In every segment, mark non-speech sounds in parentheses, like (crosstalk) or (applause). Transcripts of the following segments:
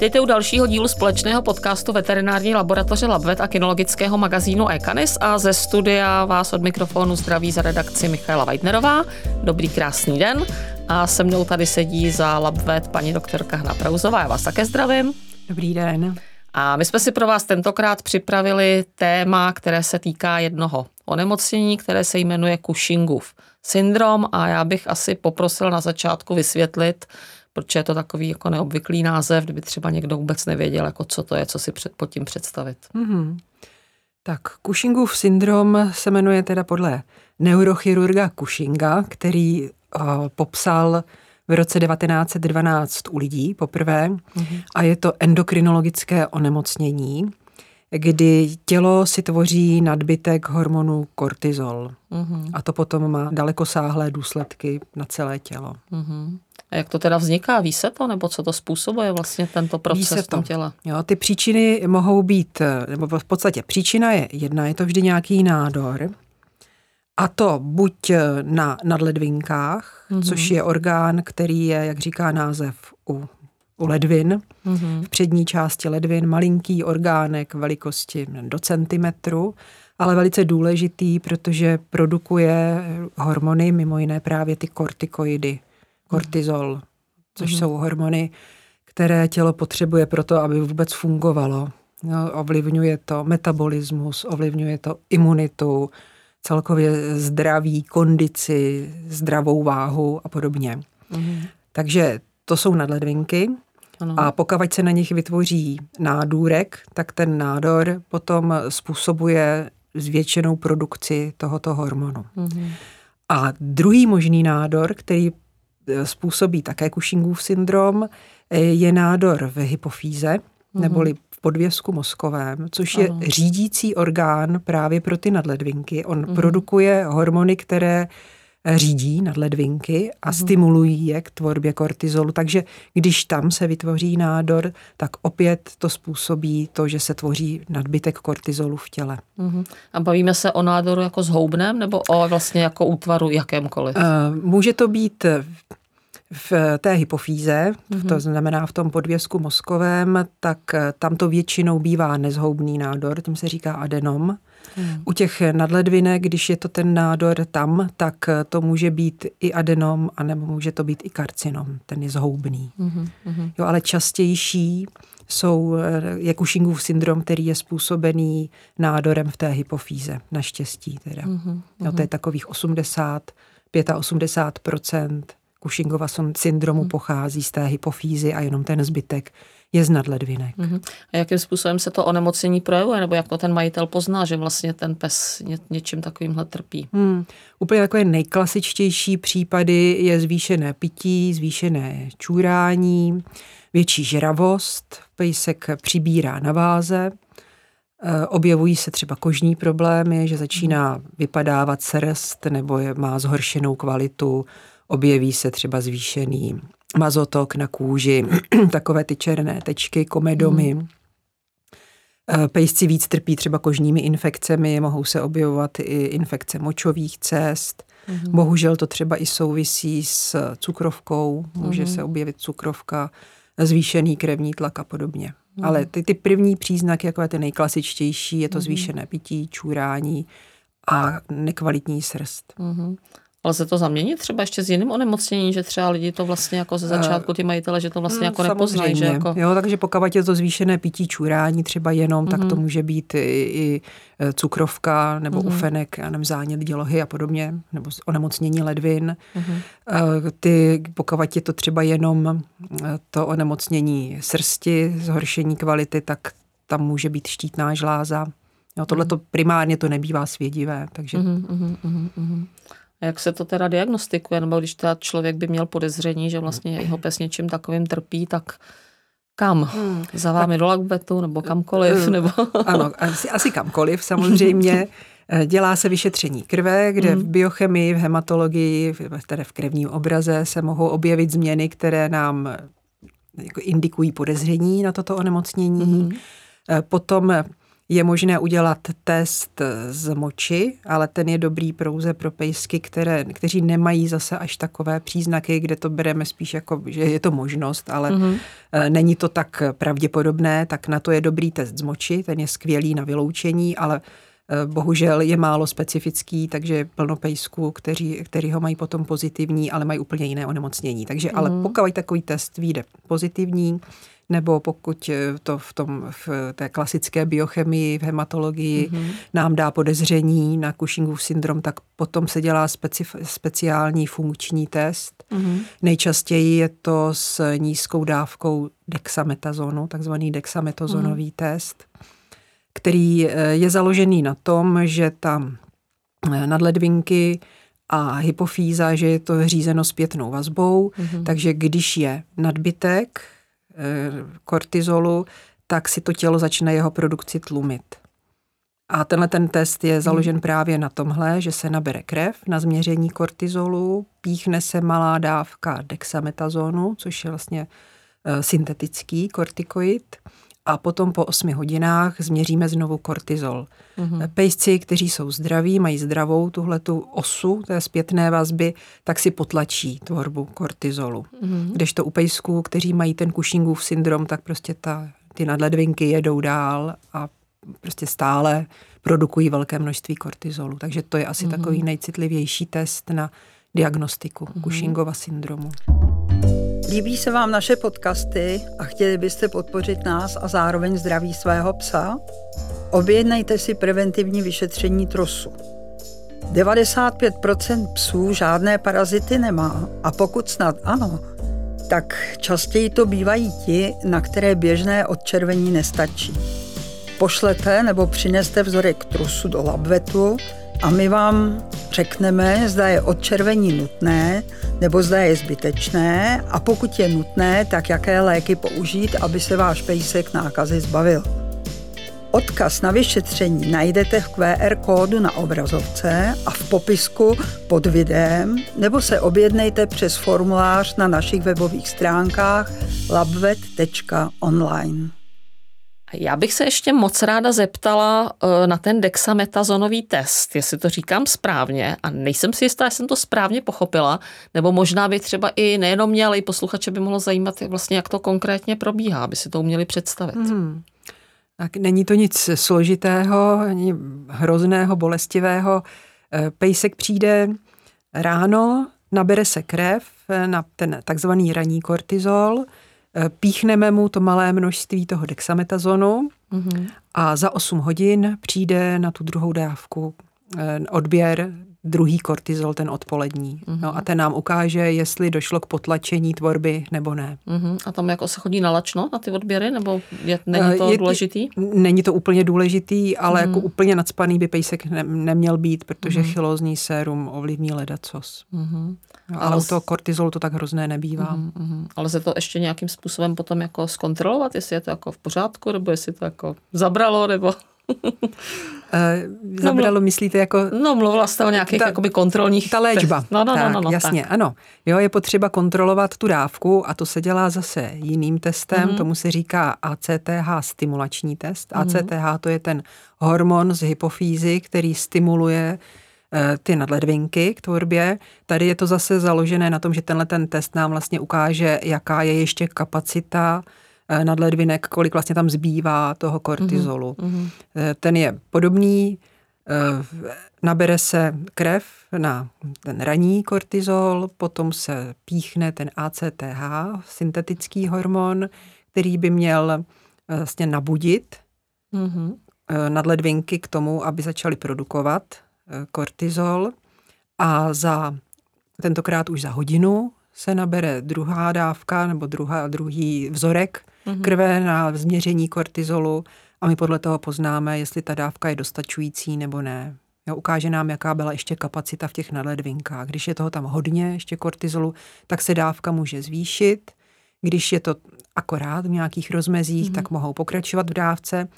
Vítejte u dalšího dílu společného podcastu veterinární laboratoře Labvet a kinologického magazínu Ekanis a ze studia vás od mikrofonu zdraví za redakci Michaela Weidnerová. Dobrý krásný den a se mnou tady sedí za Labvet paní doktorka Hna Prauzová. Já vás také zdravím. Dobrý den. A my jsme si pro vás tentokrát připravili téma, které se týká jednoho onemocnění, které se jmenuje Cushingův syndrom a já bych asi poprosil na začátku vysvětlit, proč je to takový jako neobvyklý název, kdyby třeba někdo vůbec nevěděl, jako co to je, co si před, pod tím představit. Mm-hmm. Tak Cushingův syndrom se jmenuje teda podle neurochirurga Cushinga, který uh, popsal v roce 1912 u lidí poprvé mm-hmm. a je to endokrinologické onemocnění, kdy tělo si tvoří nadbytek hormonu kortizol. Mm-hmm. A to potom má dalekosáhlé důsledky na celé tělo. Mm-hmm. A jak to teda vzniká? Ví se to? Nebo co to způsobuje vlastně tento proces v tom těle? Jo, ty příčiny mohou být, nebo v podstatě příčina je jedna, je to vždy nějaký nádor, a to buď na nadledvinkách, mm-hmm. což je orgán, který je, jak říká název, u, u ledvin, mm-hmm. v přední části ledvin, malinký orgánek velikosti do centimetru, ale velice důležitý, protože produkuje hormony, mimo jiné právě ty kortikoidy, kortizol, což mm-hmm. jsou hormony, které tělo potřebuje pro to, aby vůbec fungovalo. No, ovlivňuje to metabolismus, ovlivňuje to imunitu, celkově zdraví, kondici, zdravou váhu a podobně. Mm-hmm. Takže to jsou nadledvinky. Ano. A pokud se na nich vytvoří nádůrek, tak ten nádor potom způsobuje zvětšenou produkci tohoto hormonu. Mm-hmm. A druhý možný nádor, který způsobí také Cushingův syndrom, e, je nádor v hypofýze, mm-hmm. neboli v podvězku mozkovém, což ano. je řídící orgán právě pro ty nadledvinky. On mm-hmm. produkuje hormony, které řídí nadledvinky a mm-hmm. stimulují je k tvorbě kortizolu. Takže když tam se vytvoří nádor, tak opět to způsobí to, že se tvoří nadbytek kortizolu v těle. Mm-hmm. A bavíme se o nádoru jako zhoubném nebo o vlastně jako útvaru jakémkoliv? Uh, může to být v té hypofýze, mm-hmm. to znamená v tom podvězku mozkovém, tak tam to většinou bývá nezhoubný nádor, tím se říká adenom. Hmm. U těch nadledvinek, když je to ten nádor tam, tak to může být i adenom, anebo může to být i karcinom, ten je zhoubný. Hmm. Jo, ale častější jsou, je Cushingův syndrom, který je způsobený nádorem v té hypofýze, naštěstí teda. Hmm. Jo, to je takových 80, 85 Cushingova syndromu hmm. pochází z té hypofýzy a jenom ten zbytek je z nadledvinek. Uh-huh. A jakým způsobem se to onemocnění projevuje, nebo jak to ten majitel pozná, že vlastně ten pes ně, něčím takovýmhle trpí? Hmm. Úplně takové nejklasičtější případy je zvýšené pití, zvýšené čůrání, větší žravost, pejsek přibírá na váze, eh, Objevují se třeba kožní problémy, že začíná mhm. vypadávat srst nebo je, má zhoršenou kvalitu, objeví se třeba zvýšený mazotok na kůži, (clears throat) takové ty černé tečky, komedomy. Mm. Pejsci víc trpí třeba kožními infekcemi, mohou se objevovat i infekce močových cest. Mm. Bohužel to třeba i souvisí s cukrovkou, může mm. se objevit cukrovka, zvýšený krevní tlak a podobně. Mm. Ale ty, ty první příznaky, jako je ty nejklasičtější, je to mm. zvýšené pití, čůrání a nekvalitní srst. Mm. Ale se to zaměnit třeba ještě s jiným onemocněním, že třeba lidi to vlastně jako ze začátku ty majitele, že to vlastně jako nepoznají. Že jako... Jo, takže pokud je to zvýšené pití čurání třeba jenom, mm-hmm. tak to mhm. může být i, i e, cukrovka nebo mm-hmm. ufenek, já nevím, zánět dělohy a podobně, nebo onemocnění ledvin. Mm-hmm. Ty, pokud je to třeba jenom to onemocnění srsti, zhoršení kvality, tak tam může být štítná žláza. Jo, tohle to primárně to nebývá svědivé, takže... Mm-hmm, mm-hmm. A jak se to teda diagnostikuje? Nebo když teda člověk by měl podezření, že vlastně jeho pes něčím takovým trpí, tak kam? Hmm. Za vámi tak, do Lagbetu nebo kamkoliv? Hmm. Nebo... ano, asi, asi kamkoliv samozřejmě. Dělá se vyšetření krve, kde hmm. v biochemii, v hematologii, tedy v krevním obraze se mohou objevit změny, které nám jako indikují podezření na toto onemocnění. Hmm. Potom je možné udělat test z moči, ale ten je dobrý pouze pro pejsky, které, kteří nemají zase až takové příznaky, kde to bereme spíš jako, že je to možnost, ale mm-hmm. není to tak pravděpodobné, tak na to je dobrý test z moči, ten je skvělý na vyloučení, ale Eh, bohužel je málo specifický, takže je plno pejsků, kteří, který ho mají potom pozitivní, ale mají úplně jiné onemocnění. Takže mm. ale mhm. pokud takový test vyjde pozitivní, nebo pokud eh, to v, tom, v té klasické biochemii, v hematologii mm-hmm. nám dá podezření na Cushingův syndrom, tak potom se dělá specif, speciální funkční test. Mm-hmm. Nejčastěji je to s nízkou dávkou dexametazonu, takzvaný dexametazonový mm-hmm. test který eh, je založený na tom, že tam eh, nadledvinky a hypofýza, že je to řízeno zpětnou vazbou, mm-hmm. takže když je nadbytek kortizolu, tak si to tělo začne jeho produkci tlumit. A tenhle ten test je založen mm. právě na tomhle, že se nabere krev na změření kortizolu, píchne se malá dávka dexametazonu, což je vlastně syntetický kortikoid, a potom po 8 hodinách změříme znovu kortizol. Mm-hmm. Pejsci, kteří jsou zdraví, mají zdravou tuhle tu osu té zpětné vazby, tak si potlačí tvorbu kortizolu. Mm-hmm. Kdežto u pejsků, kteří mají ten Cushingův syndrom, tak prostě ta, ty nadledvinky jedou dál a prostě stále produkují velké množství kortizolu. Takže to je asi mm-hmm. takový nejcitlivější test na diagnostiku mm-hmm. Cushingova syndromu. Líbí se vám naše podcasty a chtěli byste podpořit nás a zároveň zdraví svého psa? Objednejte si preventivní vyšetření trosu. 95% psů žádné parazity nemá a pokud snad ano, tak častěji to bývají ti, na které běžné odčervení nestačí. Pošlete nebo přineste vzorek trusu do labvetu a my vám řekneme, zda je odčervení nutné nebo zda je zbytečné a pokud je nutné, tak jaké léky použít, aby se váš pejsek nákazy zbavil. Odkaz na vyšetření najdete v QR kódu na obrazovce a v popisku pod videem nebo se objednejte přes formulář na našich webových stránkách labvet.online. Já bych se ještě moc ráda zeptala eh, na ten dexametazonový test, jestli to říkám správně a nejsem si jistá, jestli jsem to správně pochopila, nebo možná by třeba i nejenom mě, ale i posluchače by mohlo zajímat, jak vlastně jak to konkrétně probíhá, aby si to uměli představit. Hmm. Tak není to nic složitého, ani hrozného, bolestivého. Eh, pejsek přijde ráno, nabere se krev na ten takzvaný ranní kortizol, Eh, píchneme mu to malé množství toho dexametazonu mm-hmm. a za 8 hodin přijde na tu druhou dávku eh, odběr druhý kortizol, ten odpolední. Mm-hmm. No a ten nám ukáže, jestli došlo k potlačení tvorby nebo ne. Mm-hmm. A tam jako se chodí na lačno na ty odběry, nebo je, není to je, důležitý? Není to úplně důležitý, ale mm-hmm. jako úplně nadspaný by pejsek ne, neměl být, protože mm-hmm. chylózní sérum ovlivní ledacos. Mm-hmm. No, ale, ale u toho kortizolu to tak hrozné nebývá. Mm-hmm. Ale se to ještě nějakým způsobem potom jako zkontrolovat, jestli je to jako v pořádku, nebo jestli to jako zabralo, nebo... Uh, (laughs) zabralo, no, myslíte jako... No, mluvila jste o nějakých ta, jakoby kontrolních... Ta léčba. No, no, tak, no, no, no, jasně, tak. ano. Jo, je potřeba kontrolovat tu dávku a to se dělá zase jiným testem, mm-hmm. tomu se říká ACTH stimulační test. Mm-hmm. ACTH to je ten hormon z hypofýzy, který stimuluje eh, ty nadledvinky k tvorbě. Tady je to zase založené na tom, že tenhle ten test nám vlastně ukáže, jaká je ještě kapacita Eh, nadledvinek, kolik vlastně tam zbývá toho kortizolu. Mm-hmm. Ten je podobný, eh, nabere se krev na ten raní kortizol, potom se píchne ten ACTH, syntetický hormon, který by měl vlastně nabudit mm-hmm. nadledvinky k tomu, aby začaly produkovat kortizol a za tentokrát už za hodinu se nabere druhá dávka nebo druhá, druhý vzorek mm-hmm. krve na změření kortizolu a my podle toho poznáme, jestli ta dávka je dostačující nebo ne. Jo, ukáže nám, jaká byla ještě kapacita v těch nadledvinkách. Když je toho tam hodně, ještě kortizolu, tak se dávka může zvýšit. Když je to akorát v nějakých rozmezích, mm-hmm. tak mohou pokračovat v dávce.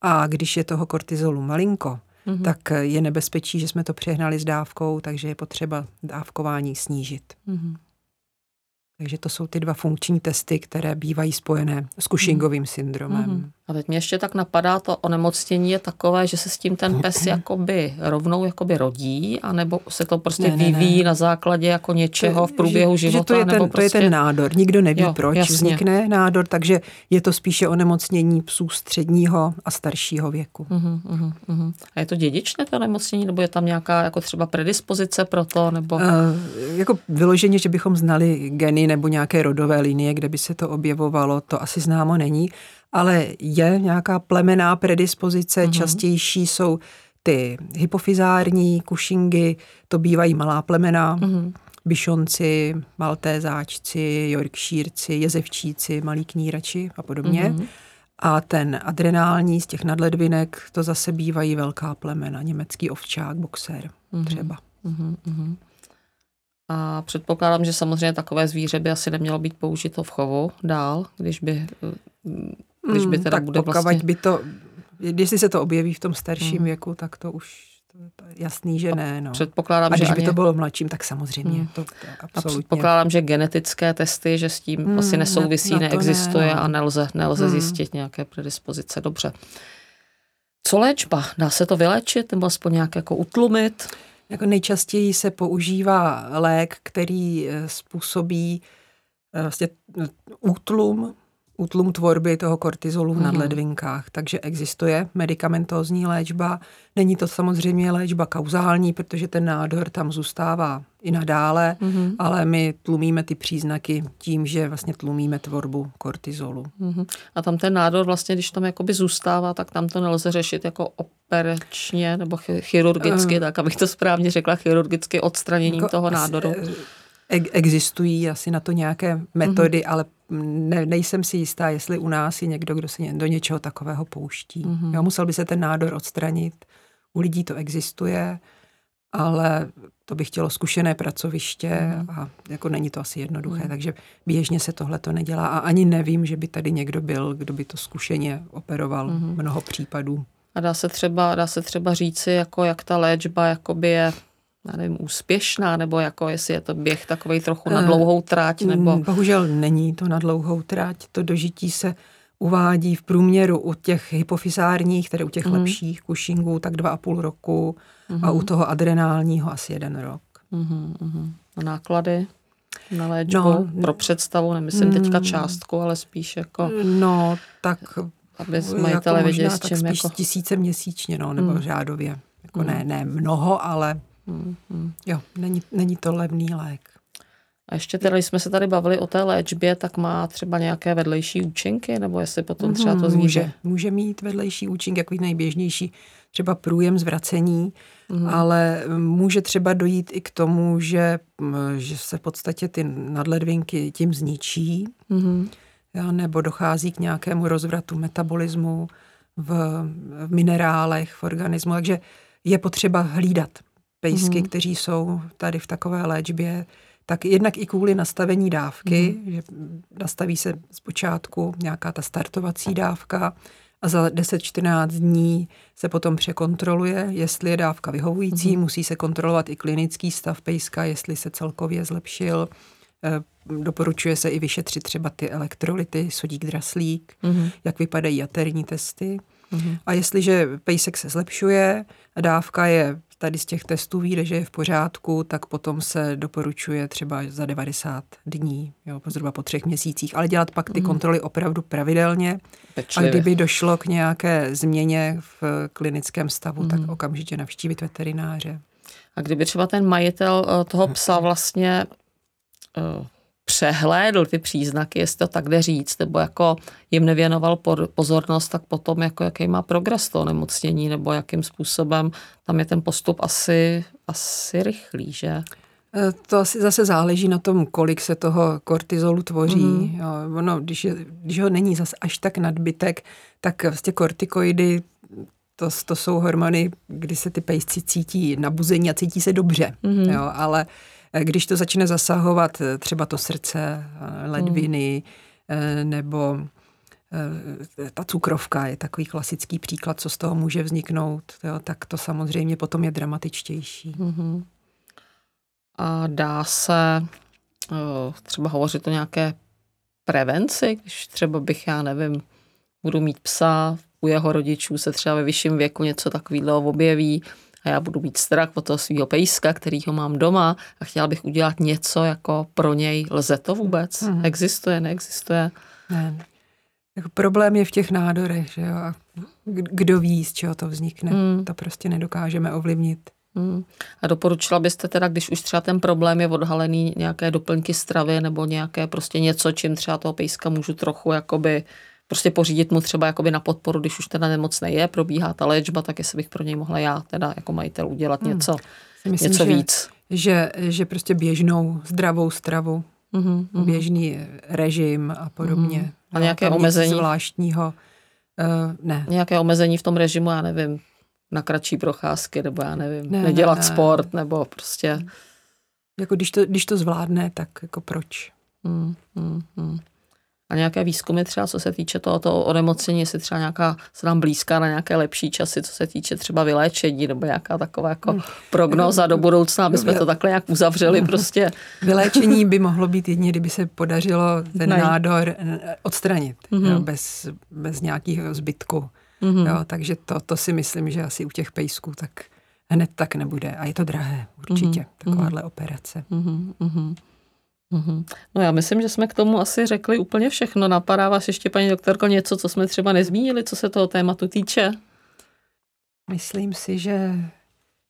A když je toho kortizolu malinko, mm-hmm. tak je nebezpečí, že jsme to přehnali s dávkou, takže je potřeba dávkování snížit. Mm-hmm. Takže to jsou ty dva funkční testy, které bývají spojené s Cushingovým syndromem. Mm-hmm. A teď mě ještě tak napadá, to onemocnění je takové, že se s tím ten pes (clears throat) jakoby rovnou jakoby rodí, anebo se to prostě ne, ne, vyvíjí ne. na základě jako něčeho v průběhu že, života. Že to, je nebo ten, prostě... to je ten nádor. Nikdo neví, jo, proč jasně. vznikne nádor, takže je to spíše onemocnění psů středního a staršího věku. Uh-huh, uh-huh, uh-huh. A je to dědičné to onemocnění, nebo je tam nějaká jako třeba predispozice pro to? Nebo... Uh, jako vyloženě, že bychom znali geny nebo nějaké rodové linie, kde by se to objevovalo, to asi známo není ale je nějaká plemená predispozice, mm-hmm. častější jsou ty hypofizární kušingy, to bývají malá plemena, mm-hmm. byšonci, maltézáčci, jorkšírci, jezevčíci, malí knírači a podobně. Mm-hmm. A ten adrenální z těch nadledvinek, to zase bývají velká plemena, německý ovčák, boxer mm-hmm. třeba. Mm-hmm. A předpokládám, že samozřejmě takové zvíře by asi nemělo být použito v chovu dál, když by když by hmm, teda tak bude vlastně... by to, jestli se to objeví v tom starším hmm. věku, tak to už to je jasný, že ne. No. Předpokládám, a když že by ani... to bylo mladším, tak samozřejmě. Hmm. To, to absolutně. A předpokládám, že genetické testy, že s tím hmm, asi nesouvisí, ne, neexistuje ne, no. a nelze, nelze hmm. zjistit nějaké predispozice. Dobře. Co léčba? Dá se to vyléčit nebo aspoň nějak jako utlumit? Jako nejčastěji se používá lék, který eh, způsobí eh, vlastně eh, útlum útlum tvorby toho kortizolu v mhm. nadledvinkách. Takže existuje medicamentózní léčba. Není to samozřejmě léčba kauzální, protože ten nádor tam zůstává i nadále, mm-hmm. ale my tlumíme ty příznaky tím, že vlastně tlumíme tvorbu kortizolu. Mm-hmm. A tam ten nádor vlastně, když tam jakoby zůstává, tak tam to nelze řešit jako operačně nebo chirurgicky, uh, tak abych to správně řekla, chirurgicky odstraněním jako toho nádoru. Asi, existují asi na to nějaké metody, mm-hmm. ale ne, nejsem si jistá, jestli u nás je někdo, kdo se do něčeho takového pouští. Mm-hmm. Jo, musel by se ten nádor odstranit. U lidí to existuje, ale to by chtělo zkušené pracoviště mm-hmm. a jako není to asi jednoduché, mm-hmm. takže běžně se tohle to nedělá a ani nevím, že by tady někdo byl, kdo by to zkušeně operoval mm-hmm. mnoho případů. A dá se třeba, dá se třeba říci, jako jak ta léčba jakoby je já nevím, úspěšná, nebo jako jestli je to běh takový trochu na eh, dlouhou tráť, nebo... Bohužel není to na dlouhou tráť, to dožití se uvádí v průměru u těch hypofizárních, tedy u těch mm. lepších kušingů, tak dva a půl roku mm. a u toho adrenálního asi jeden rok. Mm, mm. A náklady na léčbu no, pro představu, nemyslím teďka mm. částku, ale spíš jako... No, tak aby majitele jako viděli, s čím spíš jako... tisíce měsíčně, no, nebo mm. řádově. Jako mm. ne, ne mnoho, ale Mm-hmm. Jo, není, není to levný lék. A ještě teda, když jsme se tady bavili o té léčbě, tak má třeba nějaké vedlejší účinky, nebo jestli potom třeba to zvíře? Může, může mít vedlejší účink, jako nejběžnější, třeba průjem zvracení, mm. ale může třeba dojít i k tomu, že, že se v podstatě ty nadledvinky tím zničí, mm. nebo dochází k nějakému rozvratu metabolismu v, v minerálech, v organismu, takže je potřeba hlídat pejsky, mm-hmm. kteří jsou tady v takové léčbě, tak jednak i kvůli nastavení dávky, mm-hmm. že nastaví se zpočátku nějaká ta startovací dávka a za 10-14 dní se potom překontroluje, jestli je dávka vyhovující, mm-hmm. musí se kontrolovat i klinický stav pejska, jestli se celkově zlepšil. E, doporučuje se i vyšetřit třeba ty elektrolyty, sodík, draslík, mm-hmm. jak vypadají jaterní testy. Mm-hmm. A jestliže pejsek se zlepšuje, dávka je tady z těch testů vyjde, že je v pořádku, tak potom se doporučuje třeba za 90 dní, jo, zhruba po třech měsících, ale dělat pak ty mm. kontroly opravdu pravidelně. Pečlivě. A kdyby došlo k nějaké změně v klinickém stavu, mm. tak okamžitě navštívit veterináře. A kdyby třeba ten majitel eh, toho psa vlastně uh, přehlédl ty příznaky, jestli to tak jde říct, nebo jako jim nevěnoval pozornost, tak potom jako jaký má progres to nemocnění, nebo jakým způsobem tam je ten postup asi, asi rychlý, že? E, to asi zase záleží na tom, kolik se toho kortizolu tvoří. Mm-hmm. Jo, ono, když, je, když ho není zase až tak nadbytek, tak vlastně kortikoidy, to, to jsou hormony, kdy se ty pejsci cítí nabuzení a cítí se dobře. Mm-hmm. Jo, ale Eh, když to začne zasahovat eh, třeba to srdce, eh, ledviny hmm. nebo ta cukrovka je takový klasický příklad, co z toho může vzniknout, jo, tak to samozřejmě potom je dramatičtější. Hmm. A dá se třeba hovořit o nějaké prevenci, když třeba bych, já nevím, budu mít psa, u jeho rodičů se třeba ve vyšším věku něco takového objeví a já budu mít strach o toho svého pejska, který ho mám doma a chtěla bych udělat něco jako pro něj. Lze to vůbec? Hmm. Existuje, neexistuje? Ne. Jako problém je v těch nádorech, že jo? A kdo ví, z čeho to vznikne. Hmm. To prostě nedokážeme ovlivnit. Hmm. A doporučila byste teda, když už třeba ten problém je odhalený, nějaké doplňky stravy nebo nějaké prostě něco, čím třeba toho pejska můžu trochu jakoby prostě pořídit mu třeba jakoby na podporu, když už teda nemocný je, probíhá ta léčba, tak jestli bych pro něj mohla já teda jako majitel udělat hmm. něco, Myslím, něco že, víc. Že, že prostě běžnou zdravou stravu, mm-hmm, běžný režim a podobně. Mm-hmm. A nějaké omezení? Zvláštního, uh, ne. Nějaké omezení v tom režimu, já nevím, na kratší procházky, nebo já nevím, ne, nedělat ne, ne. sport, nebo prostě... Jako když to, když to zvládne, tak jako proč? Mm, mm, mm a nějaké výzkumy třeba, co se týče tohoto onemocnění, jestli třeba nějaká se nám blízká na nějaké lepší časy, co se týče třeba vyléčení nebo nějaká taková jako hmm. prognoza do budoucna, aby jsme to takhle nějak uzavřeli prostě. Vyléčení by mohlo být jedině, kdyby se podařilo ten Nej. nádor odstranit mm-hmm. jo, bez, bez nějakého zbytku. Mm-hmm. Jo, takže to, to si myslím, že asi u těch pejsků tak hned tak nebude. A je to drahé, určitě, mm-hmm. takováhle operace. Mm-hmm. Mm-hmm. No já myslím, že jsme k tomu asi řekli úplně všechno. Napadá vás ještě, paní doktorko, něco, co jsme třeba nezmínili, co se toho tématu týče? Myslím si, že,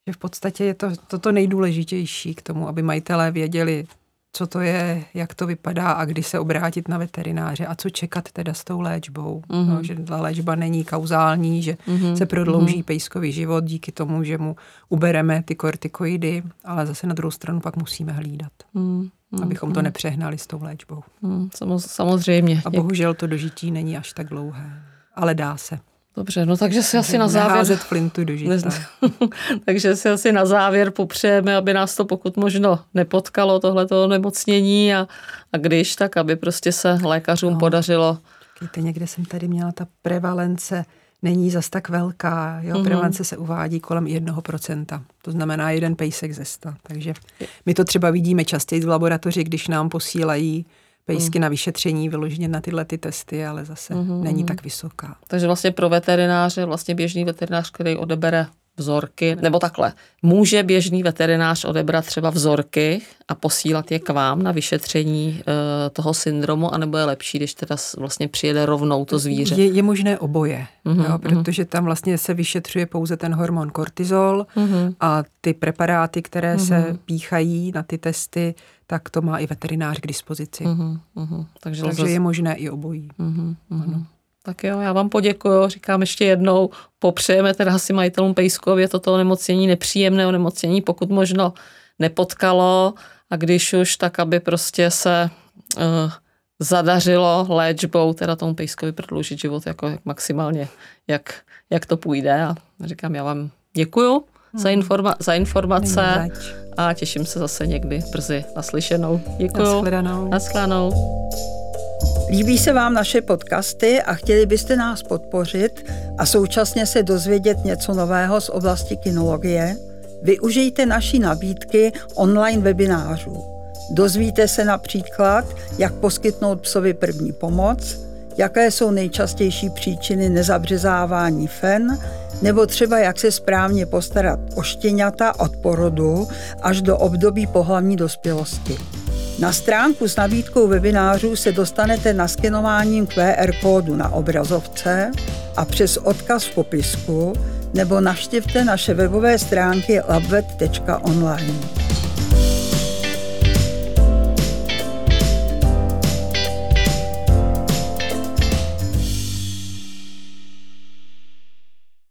že v podstatě je to toto nejdůležitější k tomu, aby majitelé věděli, co to je, jak to vypadá a kdy se obrátit na veterináře a co čekat teda s tou léčbou. Mm-hmm. No, že ta léčba není kauzální, že mm-hmm. se prodlouží mm-hmm. pejskový život díky tomu, že mu ubereme ty kortikoidy, ale zase na druhou stranu pak musíme hlídat. Hmm. Abychom to nepřehnali s tou léčbou. Hmm, samozřejmě. A bohužel to dožití není až tak dlouhé, ale dá se. Dobře, no takže si asi na závěr... Neházet flintu do žita. (laughs) takže si asi na závěr popřejeme, aby nás to pokud možno nepotkalo, tohleto nemocnění a, a když, tak aby prostě se lékařům no, podařilo... Čekajte, někde jsem tady měla ta prevalence není zas tak velká. Jo? Mm-hmm. Prevence se uvádí kolem 1%. To znamená jeden pejsek ze 100. Takže my to třeba vidíme častěji v laboratoři, když nám posílají pejsky mm. na vyšetření vyloženě na tyhle ty testy, ale zase mm-hmm. není tak vysoká. Takže vlastně pro veterináře, vlastně běžný veterinář, který odebere vzorky, nebo takhle. Může běžný veterinář odebrat třeba vzorky a posílat je k vám na vyšetření e, toho syndromu, anebo je lepší, když teda vlastně přijede rovnou to zvíře? Je, je možné oboje, mm-hmm, jo, protože tam vlastně se vyšetřuje pouze ten hormon kortizol mm-hmm. a ty preparáty, které mm-hmm. se píchají na ty testy, tak to má i veterinář k dispozici. Mm-hmm, Takže, Takže je možné i obojí. Mm-hmm, ano. Tak jo, já vám poděkuju, říkám ještě jednou, popřejeme teda asi majitelům Pejskově toto onemocnění, nepříjemné onemocnění, pokud možno nepotkalo a když už, tak aby prostě se uh, zadařilo léčbou, teda tomu Pejskovi prodloužit život jako jak maximálně, jak, jak to půjde a říkám, já vám děkuju hmm. za, informa- za informace a těším se zase někdy brzy naslyšenou. Děkuju. Naschledanou. Naschledanou. Líbí se vám naše podcasty a chtěli byste nás podpořit a současně se dozvědět něco nového z oblasti kinologie? Využijte naší nabídky online webinářů. Dozvíte se například, jak poskytnout psovi první pomoc, jaké jsou nejčastější příčiny nezabřezávání fen, nebo třeba jak se správně postarat o štěňata od porodu až do období pohlavní dospělosti. Na stránku s nabídkou webinářů se dostanete naskenováním QR kódu na obrazovce a přes odkaz v popisku nebo navštivte naše webové stránky labvet.online.